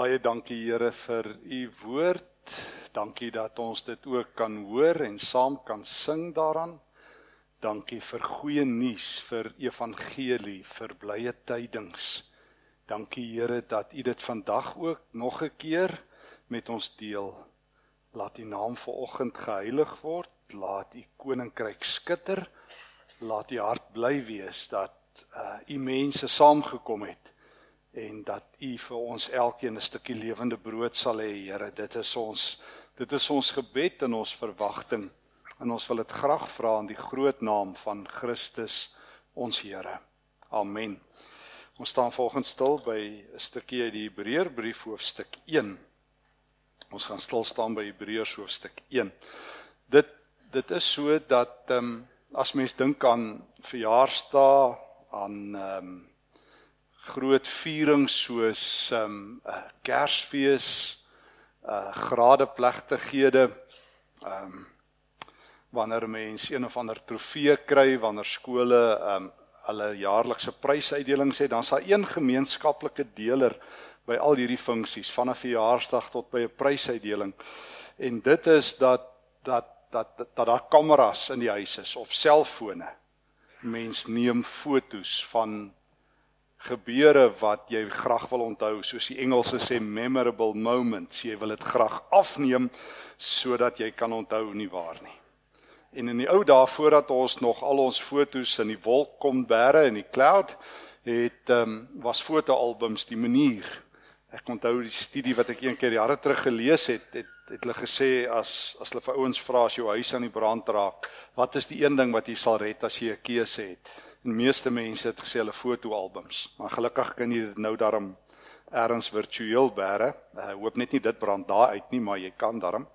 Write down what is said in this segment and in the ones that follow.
Baie dankie Here vir u woord. Dankie dat ons dit ook kan hoor en saam kan sing daaraan. Dankie vir goeie nuus, vir evangelie, vir blye tydings. Dankie Here dat u dit vandag ook nog 'n keer met ons deel. Laat u naam vanoggend geheilig word. Laat u koninkryk skitter. Laat u hart bly wees dat uh u mense saamgekom het en dat u vir ons elkeen 'n stukkie lewende brood sal hê, Here. Dit is ons dit is ons gebed en ons verwagting. En ons wil dit graag vra in die groot naam van Christus ons Here. Amen. Ons staan volgens stil by 'n stukkie uit die Hebreërbrief hoofstuk 1. Ons gaan stil staan by Hebreërs hoofstuk 1. Dit dit is so dat ehm um, as mens dink aan verjaarsdae, aan ehm um, groot vierings soos ehm um, uh, Kersfees, uh gradeplegtighede, ehm um, wanneer mense een of ander trofee kry, wanneer skole ehm um, hulle jaarlikse prysuitdelings het, dan sal een gemeenskaplike deler by al hierdie funksies van 'n verjaarsdag tot by 'n prysuitdeling. En dit is dat dat dat dat daar kameras in die huis is of selfone. Mens neem fotos van gebeure wat jy graag wil onthou, soos die Engelse sê memorable moments. Jy wil dit graag afneem sodat jy kan onthou nie waar nie. En in die ou dae voordat ons nog al ons fotos in die wolk kon bære in die cloud, het um, was fotoalbums die manier. Ek onthou die studie wat ek een keer jare terug gelees het, het het hulle gesê as as hulle vir ouens vra as jou huis aan die brand raak, wat is die een ding wat jy sal red as jy 'n keuse het? En meeste mense het gesê hulle fotoalbums, maar gelukkig kan jy dit nou daarom ergens virtueel bære. Ek uh, hoop net nie dit brand daar uit nie, maar jy kan daarom.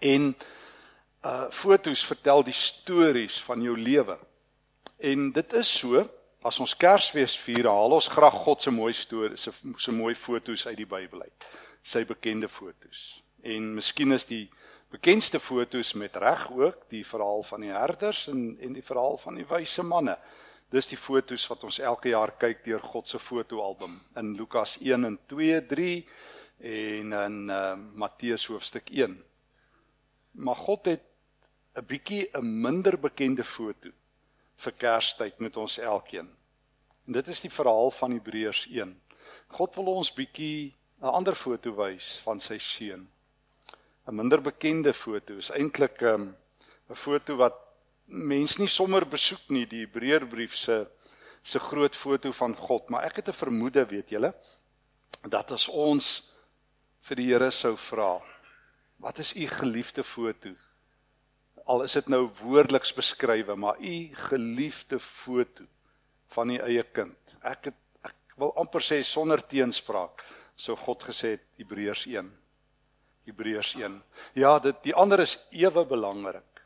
En uh fotos vertel die stories van jou lewe. En dit is so, as ons Kersfees vier, haal ons graag God se mooi stories, se se mooi fotos uit die Bybel uit. Sy bekende fotos. En miskien is die bekendste fotos met reg ook die verhaal van die herders en en die verhaal van die wyse manne. Dis die fotos wat ons elke jaar kyk deur God se fotoalbum in Lukas 1 en 2, 3 en in uh, Matteus hoofstuk 1. Maar God het 'n bietjie 'n minder bekende foto vir Kerstyd met ons elkeen. En dit is die verhaal van Hebreërs 1. God wil ons bietjie 'n ander foto wys van sy seun. 'n minder bekende foto is eintlik 'n um, 'n foto wat mense nie sommer besoek nie, die Hebreërbrief se se groot foto van God, maar ek het 'n vermoede, weet julle, dat as ons vir die Here sou vra, wat is u geliefde foto? Al is dit nou woordeliks beskrywe, maar u geliefde foto van u eie kind. Ek het ek wil amper sê sonder teenspraak sou God gesê het Hebreërs 1 Hebreërs 1. Ja, dit die ander is ewe belangrik.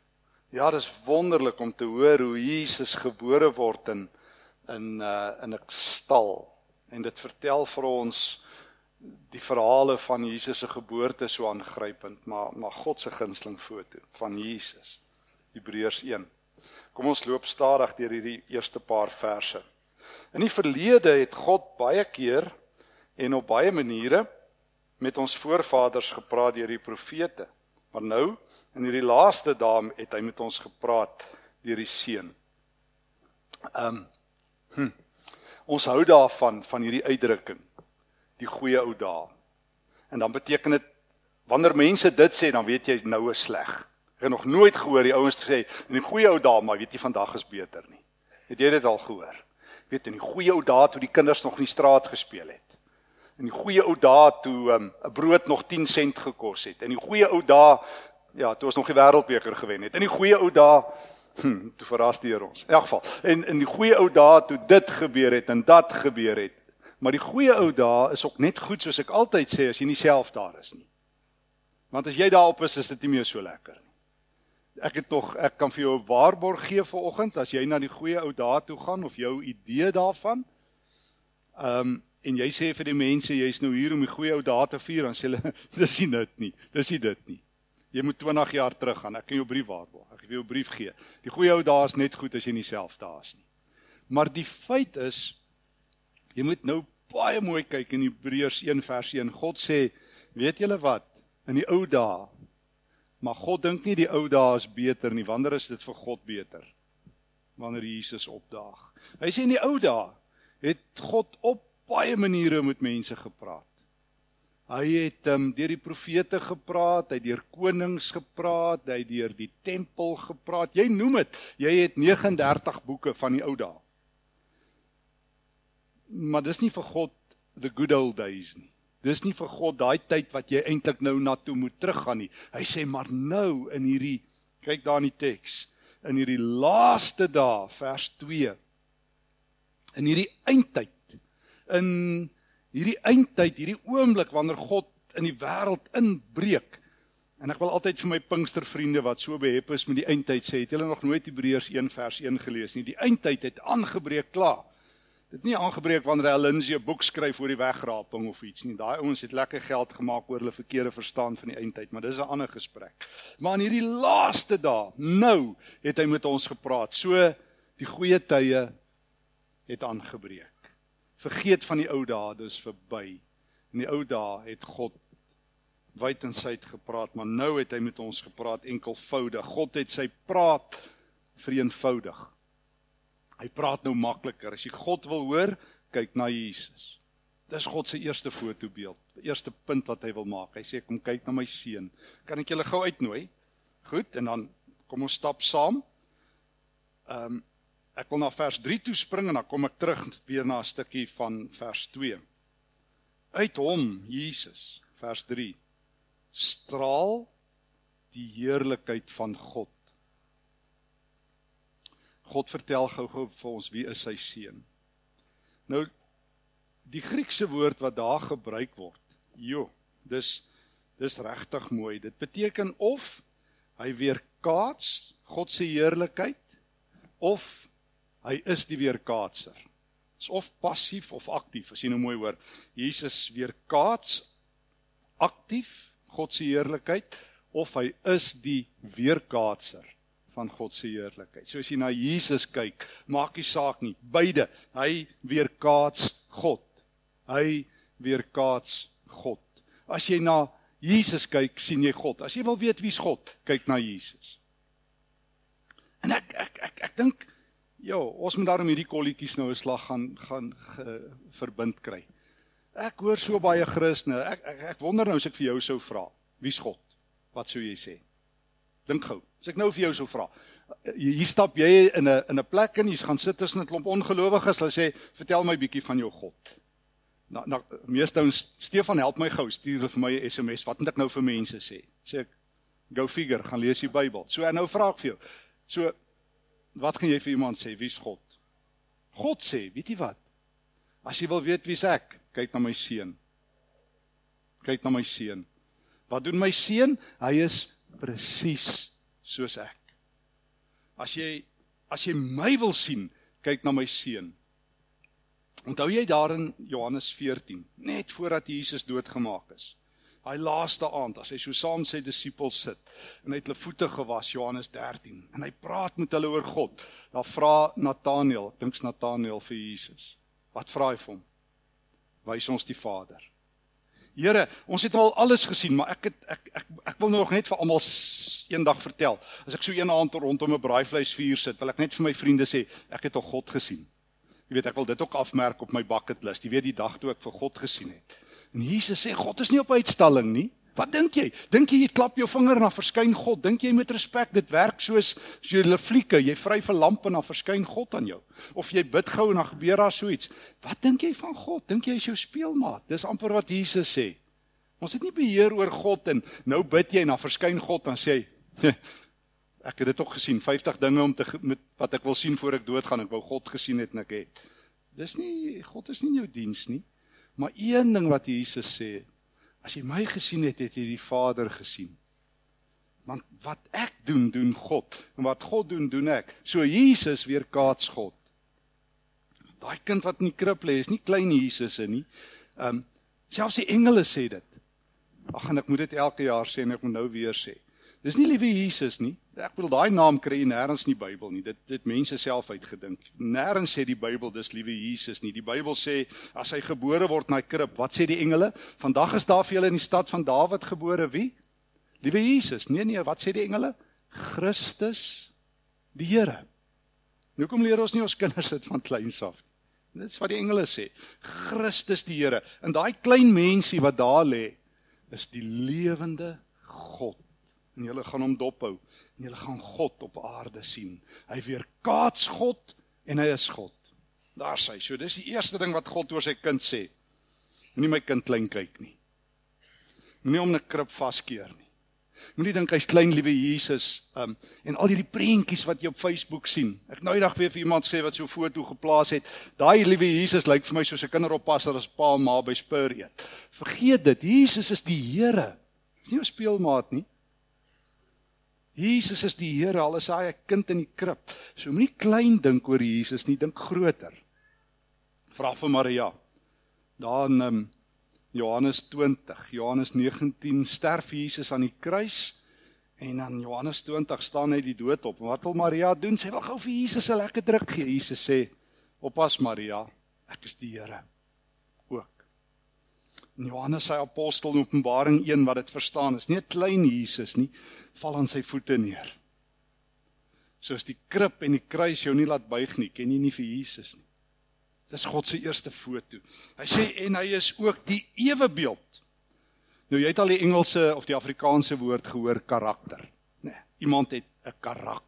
Ja, dit is wonderlik om te hoor hoe Jesus gebore word in in uh in 'n stal en dit vertel vir ons die verhale van Jesus se geboorte so aangrypend, maar maar God se gunsteling foto van Jesus. Hebreërs 1. Kom ons loop stadig deur hierdie eerste paar verse. In die verlede het God baie keer en op baie maniere met ons voorvaders gepraat deur die profete. Maar nou in hierdie laaste dae het hy met ons gepraat deur die seun. Ehm um, hm, ons hou daarvan van hierdie uitdrukking die goeie ou dae. En dan beteken dit wanneer mense dit sê dan weet jy nou is sleg. Ek het nog nooit gehoor die ouens sê in die goeie ou dae maar weet jy vandag is beter nie. Het jy dit al gehoor? Weet in die goeie ou dae toe die kinders nog in die straat gespeel het in die goeie ou dae toe ehm, 'n um, brood nog 10 sent gekos het. In die goeie ou dae ja, toe ons nog die wêreldbeker gewen het. In die goeie ou dae hm, toe verras die Here ons. In elk geval, en in die goeie ou dae toe dit gebeur het en dat gebeur het. Maar die goeie ou dae is ook net goed soos ek altyd sê as jy nie self daar is nie. Want as jy daarop is, is dit nie meer so lekker nie. Ek het tog ek kan vir jou 'n waarborg gee vir oggend as jy na die goeie ou dae toe gaan of jou idee daarvan. Ehm um, en jy sê vir die mense jy's nou hier om die goeie ou dae te vier dan sê hulle dis nie dit nie. Dis nie dit nie. Jy moet 20 jaar terug gaan. Ek kan jou brief waarborg. Ek wil jou brief gee. Die goeie ou dae is net goed as jy nie self daar is nie. Maar die feit is jy moet nou baie mooi kyk in Hebreërs 1 vers 1. God sê, weet julle wat? In die ou dae maar God dink nie die ou dae is beter nie. Wanneer is dit vir God beter? Wanneer Jesus opdaag. Hy sê in die ou dae het God op baie maniere met mense gepraat. Hy het um, deur die profete gepraat, hy het deur konings gepraat, hy het deur die tempel gepraat. Jy noem dit, jy het 39 boeke van die ou dae. Maar dis nie vir God the good old days nie. Dis nie vir God daai tyd wat jy eintlik nou na toe moet teruggaan nie. Hy sê maar nou in hierdie kyk daar in die teks, in hierdie laaste dae vers 2. In hierdie eindtyd in hierdie eindtyd, hierdie oomblik wanneer God in die wêreld inbreek. En ek wil altyd vir my Pinkstervriende wat so behep is met die eindtyd sê, het julle nog nooit Hebreërs 1 vers 1 gelees nie? Die eindtyd het aangebreek klaar. Dit nie aangebreek wanneer hy Lindsay 'n boek skryf oor die wegraping of iets nie. Daai ouens het lekker geld gemaak oor hulle verkeerde verstaan van die eindtyd, maar dis 'n ander gesprek. Maar in hierdie laaste dae, nou het hy met ons gepraat. So die goeie tye het aangebreek. Vergeet van die ou dae, dis verby. In die ou dae het God wyd en suid gepraat, maar nou het hy met ons gepraat enkelvoudig. God het sy praat vereenvoudig. Hy praat nou makliker. As jy God wil hoor, kyk na Jesus. Dis God se eerste fotobeeld. Die eerste punt wat hy wil maak. Hy sê kom kyk na my seun. Kan ek julle gou uitnooi? Goed, en dan kom ons stap saam. Ehm um, Ek wil na vers 3 toe spring en dan kom ek terug weer na 'n stukkie van vers 2. Uit hom, Jesus, vers 3, straal die heerlikheid van God. God vertel gou-gou vir ons wie is sy seun. Nou die Griekse woord wat daar gebruik word, jo, dis dis regtig mooi. Dit beteken of hy weerkaats God se heerlikheid of Hy is die weerkaatser. Is of passief of aktief, as jy nou mooi hoor. Jesus weerkaats aktief God se heerlikheid of hy is die weerkaatser van God se heerlikheid. So as jy na Jesus kyk, maak nie saak nie, beide. Hy weerkaats God. Hy weerkaats God. As jy na Jesus kyk, sien jy God. As jy wil weet wie's God, kyk na Jesus. En ek ek ek ek dink Ja, ons moet daarom hierdie kolletjies nou 'n slag gaan gaan ge, verbind kry. Ek hoor so baie Christene. Ek, ek ek wonder nou as ek vir jou sou vra, wie's God? Wat sou jy sê? Dink gou. As ek nou vir jou sou vra. Hier stap jy in 'n in 'n plek en jy's gaan sit tussen 'n klomp ongelowiges. Hulle sê, "Vertel my bietjie van jou God." Nou nou meeste ons Stefan help my gou, stuur vir my 'n SMS. Wat moet ek nou vir mense sê? Sê ek, "Go figure, gaan lees die Bybel." So en nou vra ek vir jou. So wat gaan jy vir iemand sê? Wie's God? God sê, weet jy wat? As jy wil weet wie's ek, kyk na my seun. Kyk na my seun. Wat doen my seun? Hy is presies soos ek. As jy as jy my wil sien, kyk na my seun. Onthou jy daar in Johannes 14, net voordat Jesus doodgemaak is? Daai laaste aand as hy so saam sy disippels sit en hy het hulle voete gewas Johannes 13 en hy praat met hulle oor God. Dan vra Nataneel, ek dink's Nataneel vir Jesus. Wat vra hy vir hom? Wys ons die Vader. Here, ons het al alles gesien, maar ek het ek ek ek wil nog net vir almal eendag vertel. As ek so een aand rondom 'n braaivleisvuur sit, wil ek net vir my vriende sê, ek het al God gesien. Jy weet, ek wil dit ook afmerk op my bucket list. Jy weet die dag toe ek vir God gesien het. En Jesus sê God is nie op uitstalling nie. Wat dink jy? Dink jy jy klap jou vinger dan verskyn God? Dink jy met respek dit werk soos as jy 'n flieke, jy vry vir lamp en dan verskyn God aan jou? Of jy bid gou en dan gebeur daar so iets? Wat dink jy van God? Dink jy hy is jou speelmaat? Dis amper wat Jesus sê. Ons het nie beheer oor God en nou bid jy en dan verskyn God en sê ek het dit ook gesien 50 dinge om te met wat ek wil sien voor ek doodgaan ek wou God gesien het en ek het dis nie God is nie in jou diens nie Maar een ding wat Jesus sê, as jy my gesien het, het jy die Vader gesien. Want wat ek doen, doen God, en wat God doen, doen ek. So Jesus weer kaats God. Daai kind wat in die krib lê, is nie klein Jesus nie. Ehm um, selfs die engele sê dit. Ag en ek moet dit elke jaar sê en ek moet nou weer sê. Dis nie liewe Jesus nie. Ek bedoel daai naam kry jy nêrens in die Bybel nie. Dit dit mense self uitgedink. Nêrens sê die Bybel dis liewe Jesus nie. Die Bybel sê as hy gebore word in daai krib, wat sê die engele? Vandag is daar vir julle in die stad van Dawid gebore wie? Liewe Jesus. Nee nee, wat sê die engele? Christus die Here. Nou kom leer ons nie ons kinders dit van kleins af. Dit is wat die engele sê. Christus die Here. En daai klein mensie wat daar lê, is die lewende God. En julle gaan hom dophou en julle gaan God op aarde sien. Hy weerkaats God en hy is God. Daar sê hy. So dis die eerste ding wat God oor sy kind sê. Moenie my kind klein kyk nie. Moenie hom 'n krib vaskeer nie. Moenie dink hy's klein liewe Jesus. Um en al hierdie prentjies wat jy op Facebook sien. Ek nou eendag weer vir iemand skryf wat so 'n foto geplaas het. Daai liewe Jesus lyk vir my soos 'n kinderoppasser as pa en ma by Spur eet. Vergeet dit. Jesus is die Here. Dis nie 'n speelmaat nie. Jesus is die Here, al is hy 'n kind in die krib. So moenie klein dink oor Jesus nie, dink groter. Vra vir Maria. Daar in um, Johannes 20, Johannes 19 sterf Jesus aan die kruis en dan Johannes 20 staan hy die dood op. Wat wil Maria doen? Sy wil gou vir Jesus 'n lekker druk gee. Jesus sê: "Oppas Maria, ek is die Here." In Johannes sy apostel in Openbaring 1 wat dit verstaan is nie 'n klein Jesus nie, val aan sy voete neer. Soos die krib en die kruis jou nie laat buig nie, ken jy nie vir Jesus nie. Dis God se eerste foto. Hy sê en hy is ook die ewe beeld. Nou jy het al die Engelse of die Afrikaanse woord gehoor karakter, nê. Nee, iemand het 'n karakter.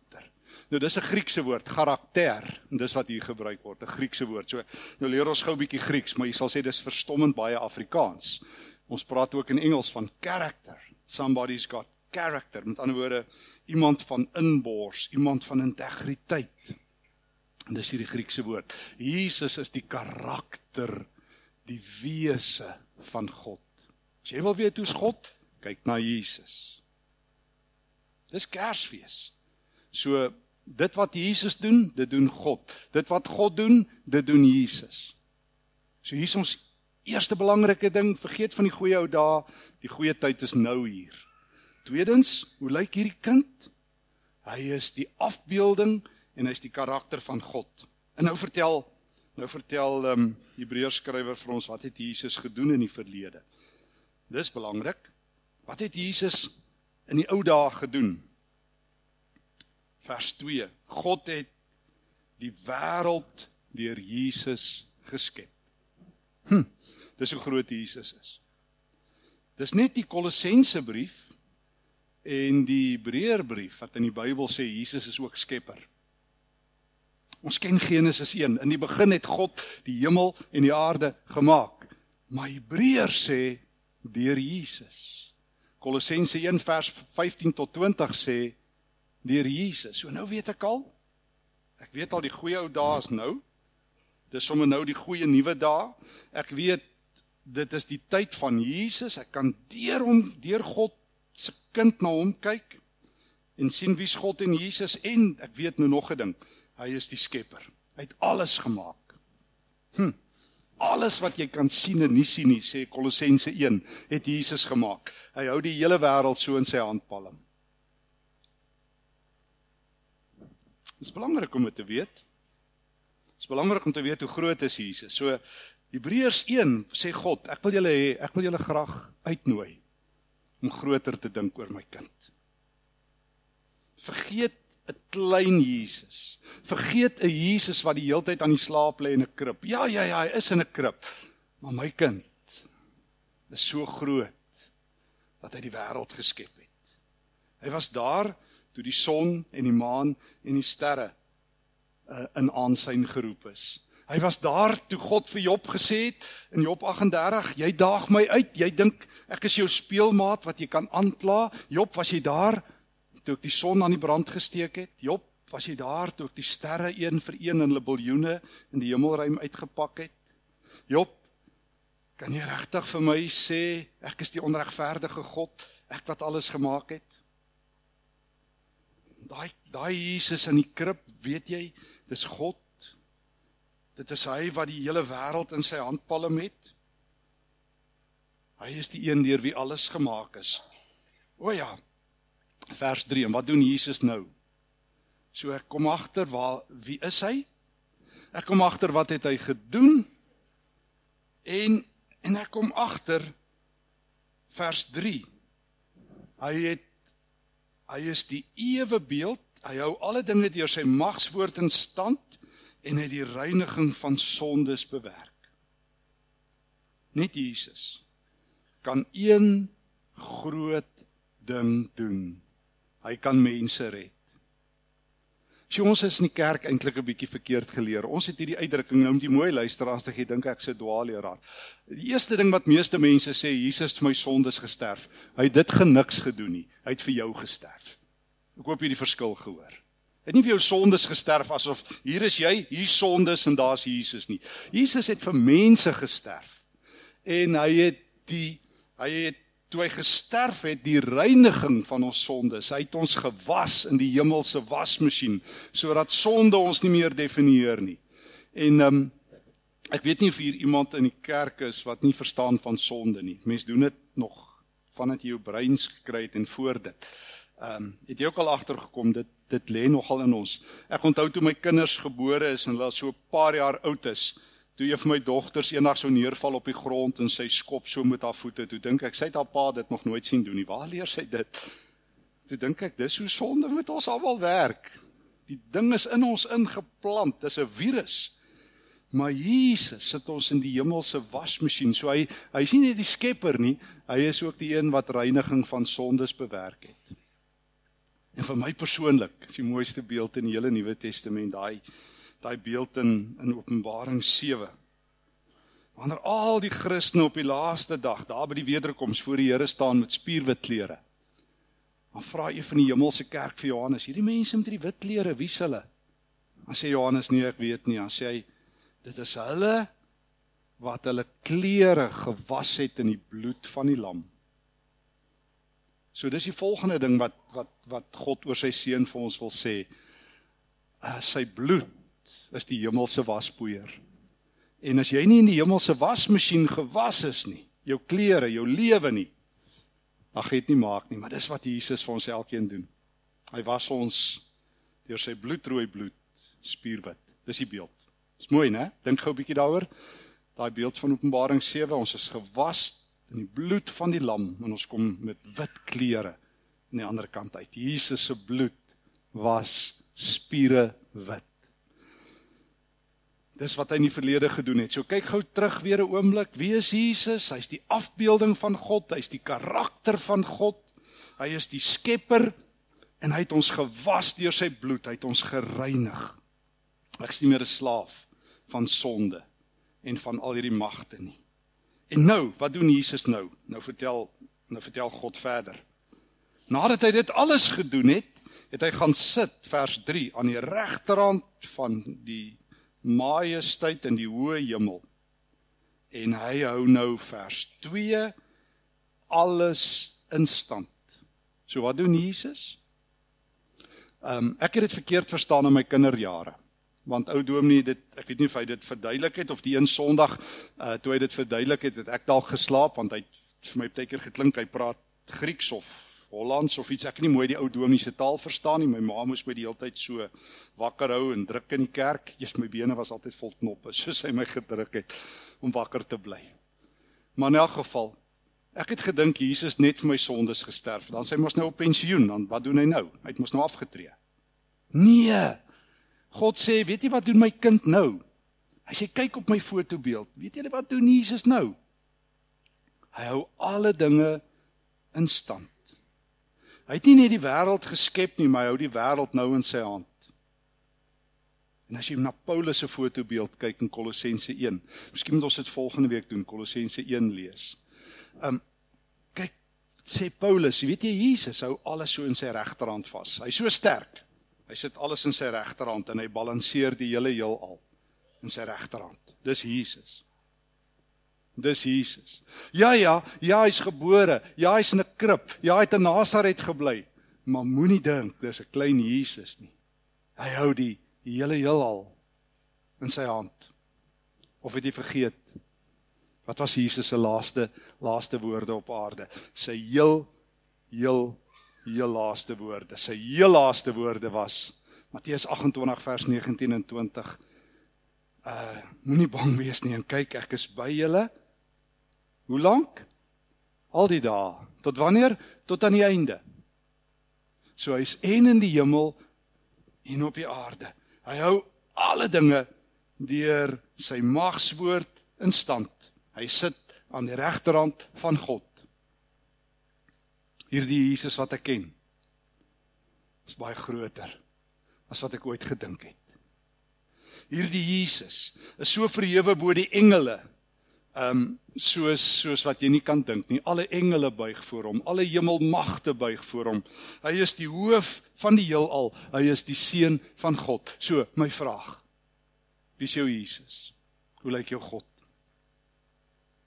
Nou dis 'n Griekse woord, karakter, en dis wat hier gebruik word, 'n Griekse woord. So nou leer ons gou 'n bietjie Grieks, maar jy sal sê dis verstommend baie Afrikaans. Ons praat ook in Engels van character. Somebody's got character. Met ander woorde, iemand van inbors, iemand van integriteit. En dis hierdie Griekse woord. Jesus is die karakter, die wese van God. As jy wil weet hoe's God, kyk na Jesus. Dis Kersfees. So dit wat Jesus doen, dit doen God. Dit wat God doen, dit doen Jesus. So hier is ons eerste belangrike ding, vergeet van die goeie ou dae, die goeie tyd is nou hier. Tweedens, hoe lyk hierdie kind? Hy is die afbeelding en hy's die karakter van God. En nou vertel nou vertel ehm um, Hebreërs skrywer vir ons wat het Jesus gedoen in die verlede. Dis belangrik. Wat het Jesus in die ou dae gedoen? Vers 2. God het die wêreld deur Jesus geskep. Hm, dis hoe groot Jesus is. Dis net die Kolossense brief en die Hebreërbrief wat in die Bybel sê Jesus is ook skepper. Ons ken Genesis 1. In die begin het God die hemel en die aarde gemaak. Maar Hebreërs sê deur Jesus. Kolossense 1 vers 15 tot 20 sê deur Jesus. So nou weet ek al. Ek weet al die goeie ou dae is nou. Dis sommer nou die goeie nuwe dae. Ek weet dit is die tyd van Jesus. Ek kan deur hom, deur God se kind na hom kyk en sien wie's God en Jesus en ek weet nou nog 'n ding. Hy is die skepper. Hy het alles gemaak. Hm. Alles wat jy kan sien en nie sien nie, sê Kolossense 1, het Jesus gemaak. Hy hou die hele wêreld so in sy handpalm. Dit is belangrik om dit te weet. Dit is belangrik om te weet hoe groot is Jesus. So Hebreërs 1 sê God, ek wil julle hê, ek wil julle graag uitnooi om groter te dink oor my kind. Vergeet 'n klein Jesus. Vergeet 'n Jesus wat die hele tyd aan die slaap lê in 'n krib. Ja, ja, ja, hy is in 'n krib. Maar my kind is so groot dat hy die wêreld geskep het. Hy was daar toe die son en die maan en die sterre uh, in aansyn geroep is. Hy was daar toe God vir Job gesê het in Job 38, jy daag my uit, jy dink ek is jou speelmaat wat jy kan aankla. Job, was jy daar toe ek die son aan die brand gesteek het? Job, was jy daar toe ek die sterre een vir een in hulle biljoene in die hemelruim uitgepak het? Job, kan jy regtig vir my sê ek is die onregverdige God, ek wat alles gemaak het? Daai daai Jesus in die krib, weet jy, dis God. Dit is hy wat die hele wêreld in sy handpalm het. Hy is die een deur wie alles gemaak is. O ja. Vers 3. En wat doen Jesus nou? So ek kom agter waar wie is hy? Ek kom agter wat het hy gedoen? En en ek kom agter vers 3. Hy het hy is die ewe beeld. Hy hou alle dinge deur sy magswoord in stand en het die reiniging van sondes bewerk. Net Jesus kan een groot ding doen. Hy kan mense red. Sjoe ons is in die kerk eintlik 'n bietjie verkeerd geleer. Ons het hierdie uitdrukking nou met die mooi luisteraars te gee, dink ek se dwaalleraar. Die eerste ding wat meeste mense sê, Jesus het vir my sondes gesterf. Hy het dit geniks gedoen nie. Hy het vir jou gesterf. Ek hoop jy die verskil gehoor. Hy het nie vir jou sondes gesterf asof hier is jy, hier sondes en daar's Jesus nie. Jesus het vir mense gesterf. En hy het die hy het toe hy gesterf het die reiniging van ons sondes. Hy het ons gewas in die hemelse wasmasjien sodat sonde ons nie meer definieer nie. En ehm um, ek weet nie of hier iemand in die kerk is wat nie verstaan van sonde nie. Mense doen dit nog vandat jy jou breins gekry het en voor dit. Ehm um, het jy ook al agtergekom dit dit lê nogal in ons. Ek onthou toe my kinders gebore is en hulle so 'n paar jaar oud is toe een van my dogters eendag so neerval op die grond en sy skop so met haar voete, toe dink ek sy het haar pa dit nog nooit sien doen nie. Waar leer sy dit? Toe dink ek dis hoe sonde met ons almal werk. Die ding is in ons ingeplant, dis 'n virus. Maar Jesus sit ons in die hemelse wasmasjien. So hy hy is nie net die skepper nie, hy is ook die een wat reiniging van sondes bewerk het. En vir my persoonlik, is die mooiste beeld in die hele Nuwe Testament daai daai beeld in in Openbaring 7. Wanneer al die Christene op die laaste dag daar by die wederkoms voor die Here staan met spierwit klere. Dan vra een van die hemelse kerk vir Johannes, hierdie mense met die wit klere, wie's hulle? Dan sê Johannes nee, ek weet nie. Dan sê hy dit is hulle wat hulle klere gewas het in die bloed van die lam. So dis die volgende ding wat wat wat God oor sy seun vir ons wil sê. Uh, sy bloed is die hemelse waspoeier. En as jy nie in die hemelse wasmasjien gewas is nie, jou klere, jou lewe nie, dan gaan dit nie maak nie, maar dis wat Jesus vir ons elkeen doen. Hy was ons deur sy bloedrooi bloed spierwit. Dis die beeld. Dis mooi, né? Dink gou 'n bietjie daaroor. Daai beeld van Openbaring 7, ons is gewas in die bloed van die lam en ons kom met wit klere aan die ander kant uit. Jesus se bloed was spiere wit. Dis wat hy in die verlede gedoen het. So kyk gou terug weer 'n oomblik. Wie is Jesus? Hy's die afbeelding van God, hy's die karakter van God. Hy is die skepper en hy het ons gewas deur sy bloed, hy het ons gereinig. Ek is nie meer 'n slaaf van sonde en van al hierdie magte nie. En nou, wat doen Jesus nou? Nou vertel nou vertel God verder. Nadat hy dit alles gedoen het, het hy gaan sit vers 3 aan die regterhand van die majesteit in die hoë hemel. En hy hou nou vers 2 alles in stand. So wat doen Jesus? Ehm um, ek het dit verkeerd verstaan in my kinderjare. Want ou Dominee dit ek weet nie of hy dit verduidelik het of die een Sondag uh toe hy dit verduidelik het, het ek dalk geslaap want hy het vir my baie keer geklink hy praat Grieks of Hollands of iets. Ek kan nie mooi die ou dominee se taal verstaan nie. My ma moes my die hele tyd so wakker hou en druk in die kerk. Eers my bene was altyd vol knoppe, soos hy my gedruk het om wakker te bly. Maar in elk geval, ek het gedink Jesus net vir my sondes gesterf. Dan sê hy mos nou op pensioen, dan wat doen hy nou? Hy het mos nou afgetree. Nee. God sê, weet jy wat doen my kind nou? Hy sê kyk op my fotobeeld. Weet jy wat doen Jesus nou? Hy hou alle dinge in stand. Hy het nie net die wêreld geskep nie, maar hy hou die wêreld nou in sy hand. En as jy na Paulus se fotobeeld kyk in Kolossense 1, miskien moet ons dit volgende week doen, Kolossense 1 lees. Um kyk, sê Paulus, weet jy Jesus hou alles so in sy regterhand vas. Hy's so sterk. Hy sit alles in sy regterhand en hy balanseer die hele heelal in sy regterhand. Dis Jesus. Dis Jesus. Ja ja, ja hy's gebore. Ja hy's in 'n krib. Ja hy het in Nasaret gebly. Maar moenie dink dis 'n klein Jesus nie. Hy hou die, hele heelal in sy hand. Of het jy vergeet? Wat was Jesus se laaste laaste woorde op aarde? Sy heel heel heel laaste woorde. Sy heel laaste woorde was Matteus 28 vers 19 en 20. Uh moenie bang wees nie en kyk ek is by julle. Hoe lank? Al die dae. Tot wanneer? Tot aan die einde. So hy's en in die hemel en op die aarde. Hy hou alle dinge deur sy magswoord in stand. Hy sit aan die regterhand van God. Hierdie Jesus wat ek ken is baie groter as wat ek ooit gedink het. Hierdie Jesus is so verhewe bo die engele. Ehm um, soos soos wat jy nie kan dink nie. Alle engele buig voor hom, alle hemelmagte buig voor hom. Hy is die hoof van die heelal. Hy is die seun van God. So, my vraag. Wie is jou Jesus? Hoe lyk jou God?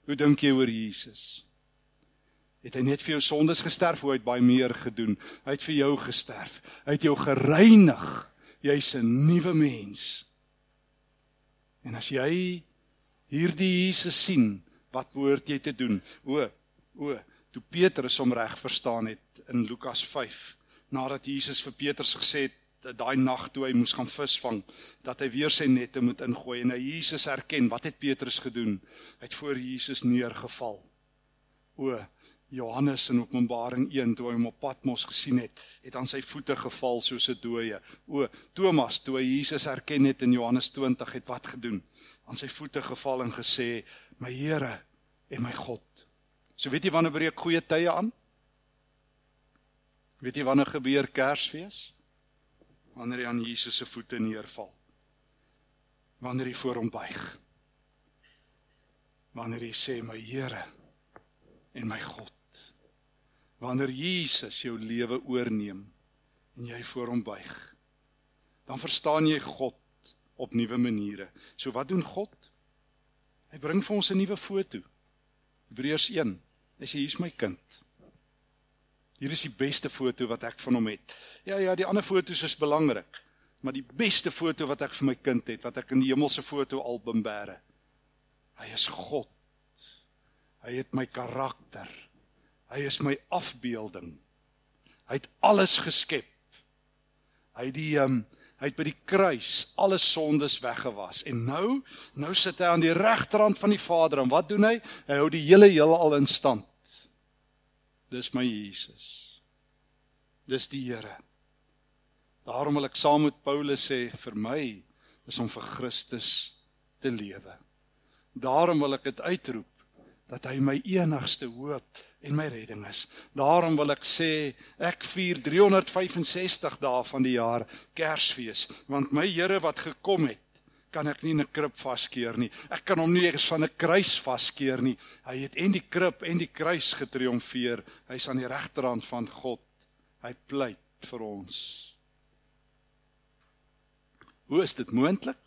Hoe dink jy oor Jesus? Het hy net vir jou sondes gesterf of het baie meer gedoen? Hy het vir jou gesterf. Hy het jou gereinig. Jy's 'n nuwe mens. En as jy hierdie Jesus sien, wat behoort jy te doen? O, o, toe Petrus hom reg verstaan het in Lukas 5, nadat Jesus vir Petrus gesê het daai nag toe hy moes gaan visvang, dat hy weer sy nette moet ingooi en hy Jesus herken. Wat het Petrus gedoen? Hy het voor Jesus neergeval. O Johannes in Openbaring 1 toe hy hom op Patmos gesien het, het aan sy voete geval soos 'n dooie. O Thomas toe hy Jesus herken het in Johannes 20 het wat gedoen? Aan sy voete geval en gesê: "My Here en my God." So weet jy wanneer breek goeie tye aan? Weet jy wanneer gebeur Kersfees? wanneer hy aan Jesus se voete neerval. Wanneer hy voor hom buig. Wanneer hy sê my Here en my God. Wanneer Jesus jou lewe oorneem en jy voor hom buig. Dan verstaan jy God op nuwe maniere. So wat doen God? Hy bring vir ons 'n nuwe foto. Hebreërs 1. Hy sê hier's my kind. Hier is die beste foto wat ek van hom het. Ja ja, die ander fotos is belangrik, maar die beste foto wat ek vir my kind het, wat ek in die hemelse fotoalbum bære. Hy is God. Hy het my karakter. Hy is my afbeelding. Hy het alles geskep. Hy die um, hy het by die kruis alle sondes weggewas en nou nou sit hy aan die regterrand van die Vader en wat doen hy? Hy hou die hele heelal in stand. Dis my Jesus. Dis die Here. Daarom wil ek saam met Paulus sê vir my is om vir Christus te lewe. Daarom wil ek dit uitroep dat hy my enigste hoop en my redding is. Daarom wil ek sê ek vier 365 dae van die jaar Kersfees want my Here wat gekom het kan ek nie 'n krib vaskeer nie. Ek kan hom nie eers van 'n kruis vaskeer nie. Hy het en die krib en die kruis getriomfeer. Hy's aan die regterhand van God. Hy pleit vir ons. Hoe is dit moontlik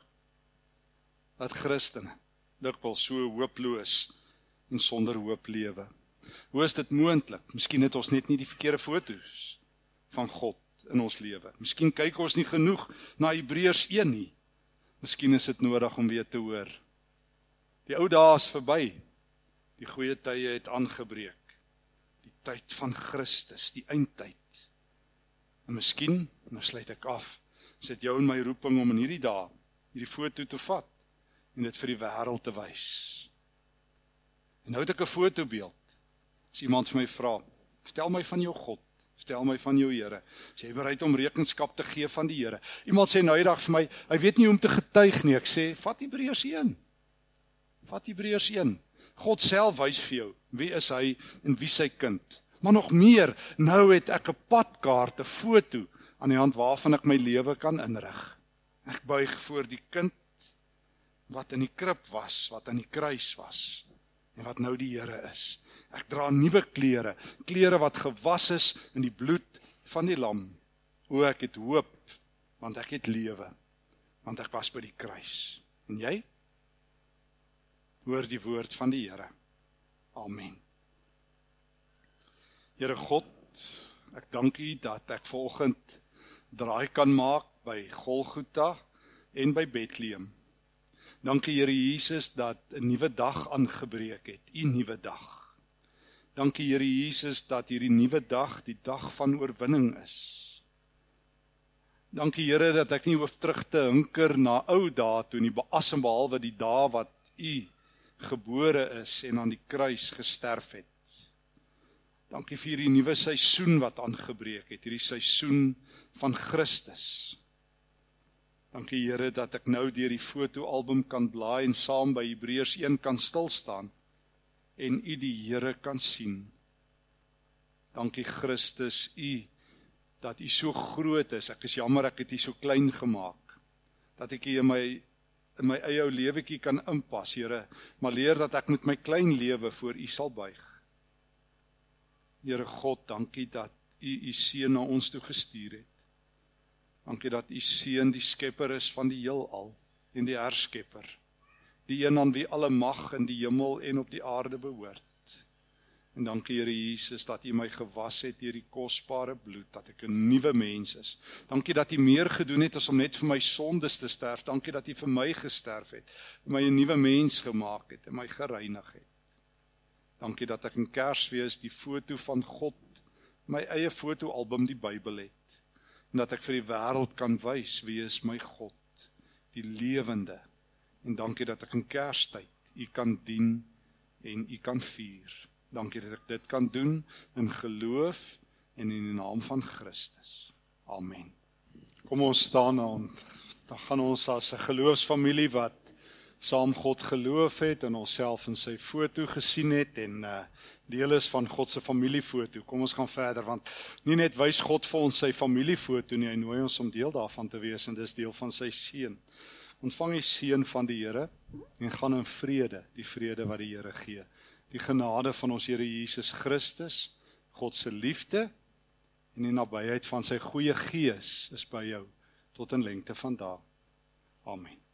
dat Christene dikwels so hooploos en sonder hoop lewe? Hoe is dit moontlik? Miskien het ons net nie die verkeerde fotos van God in ons lewe. Miskien kyk ons nie genoeg na Hebreërs 1 nie. Miskien is dit nodig om weer te hoor. Die ou dae is verby. Die goeie tye het aangebreek. Die tyd van Christus, die eindtyd. En miskien, nou sluit ek af, sit jou en my roeping om in hierdie dae hierdie foto te vat en dit vir die wêreld te wys. En nou het ek 'n fotobeeld. As iemand vir my vra, "Vertel my van jou God." Vertel my van jou Here. As jy bereid om rekenskap te gee van die Here. Iemand sê nou eendag vir my, hy weet nie hoe om te getuig nie. Ek sê, vat Hebreërs 1. Vat Hebreërs 1. God self wys vir jou wie is hy en wie sy kind. Maar nog meer, nou het ek 'n padkaart, 'n foto aan die hand waarvan ek my lewe kan inrig. Ek buig voor die kind wat in die krib was, wat aan die kruis was en wat nou die Here is. Ek dra nuwe klere, klere wat gewas is in die bloed van die lam. O ek het hoop want ek het lewe want ek was by die kruis. En jy? Hoor die woord van die Here. Amen. Here God, ek dank U dat ek volgend draai kan maak by Golgotha en by Bethlehem. Dankie Here Jesus dat 'n nuwe dag aangebreek het, 'n nuwe dag. Dankie Here Jesus dat hierdie nuwe dag die dag van oorwinning is. Dankie Here dat ek nie hoef terug te hinker na ou dae toe nie, behalwe die dae wat U gebore is en aan die kruis gesterf het. Dankie vir hierdie nuwe seisoen wat aangebreek het, hierdie seisoen van Christus. Dankie Here dat ek nou deur die fotoalbum kan blaai en saam by Hebreërs 1 kan stil staan en U die Here kan sien. Dankie Christus, U dat U so groot is. Ek is jammer ek het U so klein gemaak. Dat ek hier in my in my eie ou lewetjie kan inpas, Here, maar leer dat ek met my klein lewe voor U sal buig. Here God, dankie dat U U seun na ons toe gestuur het. Dankie dat U seun die skepper is van die heelal en die herskepper. Die een aan wie alle mag in die hemel en op die aarde behoort. En dankie Here Jesus dat U my gewas het deur die kosbare bloed dat ek 'n nuwe mens is. Dankie dat U meer gedoen het as om net vir my sondes te sterf. Dankie dat U vir my gesterf het, my 'n nuwe mens gemaak het en my gereinig het. Dankie dat ek in Kersfees die foto van God, my eie fotoalbum die Bybel het. En dat ek vir die wêreld kan wys wie is my God, die lewende. En dankie dat ek in Kerstyd U kan dien en U kan vier. Dankie dat ek dit kan doen in geloof en in die naam van Christus. Amen. Kom ons staan en dan gaan ons as 'n geloofsfamilie wat saam God geloof het en onsself in sy foto gesien het en uh deel is van God se familiefoto. Kom ons gaan verder want nie net wys God vir ons sy familiefoto nie, hy nooi ons om deel daarvan te wees en dis deel van sy seën. Ontvang die seën van die Here en gaan in vrede, die vrede wat die Here gee die genade van ons Here Jesus Christus, God se liefde en die nabyheid van sy goeie gees is by jou tot in lengte van dae. Amen.